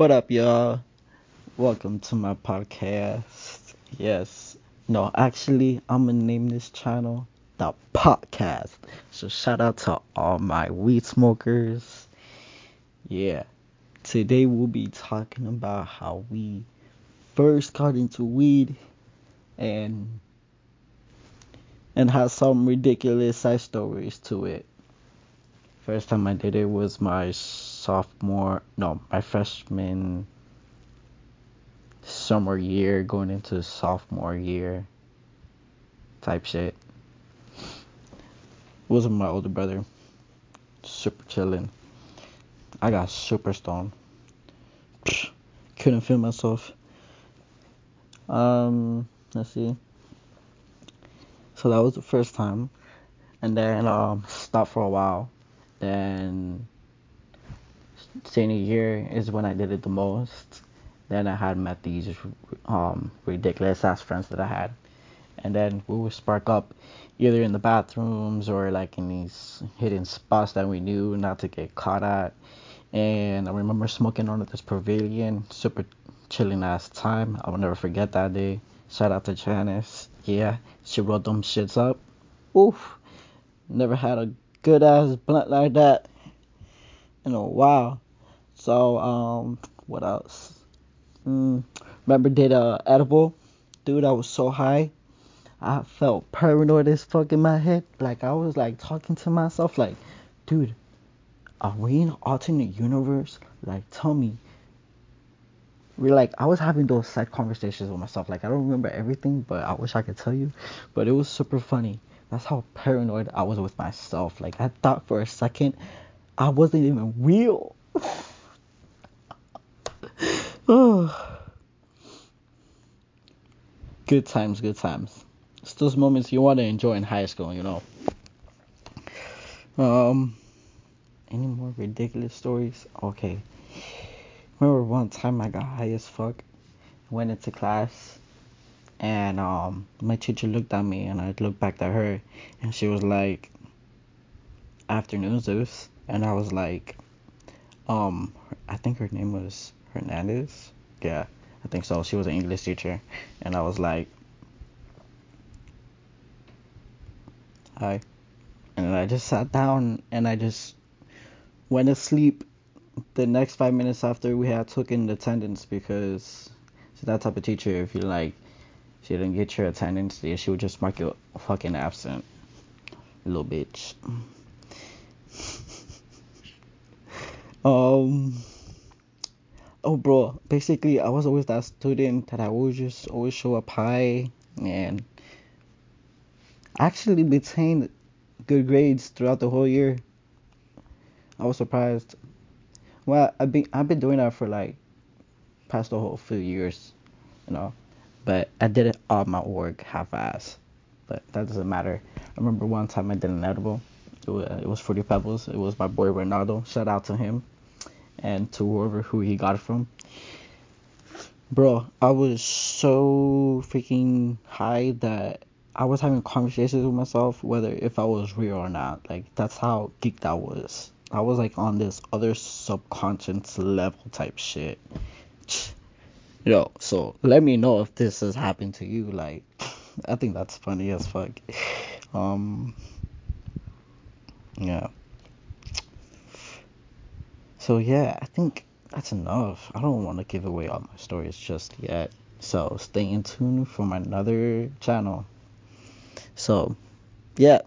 What up, y'all? Welcome to my podcast. Yes. No, actually, I'm gonna name this channel the podcast. So shout out to all my weed smokers. Yeah. Today we'll be talking about how we first got into weed and and have some ridiculous side stories to it. First time I did it was my sophomore, no, my freshman summer year going into sophomore year type shit. It wasn't my older brother. Super chilling. I got super stoned. Couldn't feel myself. Um, let's see. So that was the first time, and then um stopped for a while. Then senior year is when I did it the most. Then I had met these um, ridiculous ass friends that I had, and then we would spark up either in the bathrooms or like in these hidden spots that we knew not to get caught at. And I remember smoking on this pavilion, super chilling ass time. I will never forget that day. Shout out to Janice. Yeah, she wrote them shits up. Oof. Never had a good ass blunt like that in a while. So, um, what else? Mm, remember did a edible? Dude, I was so high. I felt paranoid as fuck in my head. Like I was like talking to myself, like, dude, are we in an alternate universe? Like, tell me. We're like, I was having those side conversations with myself. Like, I don't remember everything, but I wish I could tell you. But it was super funny. That's how paranoid I was with myself. Like, I thought for a second I wasn't even real. good times, good times. It's those moments you want to enjoy in high school, you know. Um, any more ridiculous stories? Okay. Remember one time I got high as fuck, went into class, and um, my teacher looked at me, and I looked back at her, and she was like, "Afternoon, Zeus," and I was like, um, I think her name was Hernandez. Yeah, I think so. She was an English teacher, and I was like, hi. And I just sat down and I just went to sleep the next five minutes after we had took in attendance because she's that type of teacher. If you like, she didn't get your attendance, she would just mark you fucking absent, little bitch. um oh bro basically i was always that student that i would just always show up high and actually maintained good grades throughout the whole year. I was surprised. Well i've been i've been doing that for like past the whole few years you know but i did it all my work half-ass but that doesn't matter. I remember one time i did an edible. It was, it was fruity pebbles. It was my boy ronaldo. Shout out to him and to whoever who he got it from. Bro, I was so freaking high that I was having conversations with myself whether if I was real or not. Like that's how geeked I was. I was like on this other subconscious level type shit. Yo, so let me know if this has happened to you. Like, I think that's funny as fuck. Um, yeah. So yeah, I think that's enough. I don't want to give away all my stories just yet. So stay in tune for my another channel. So, yeah.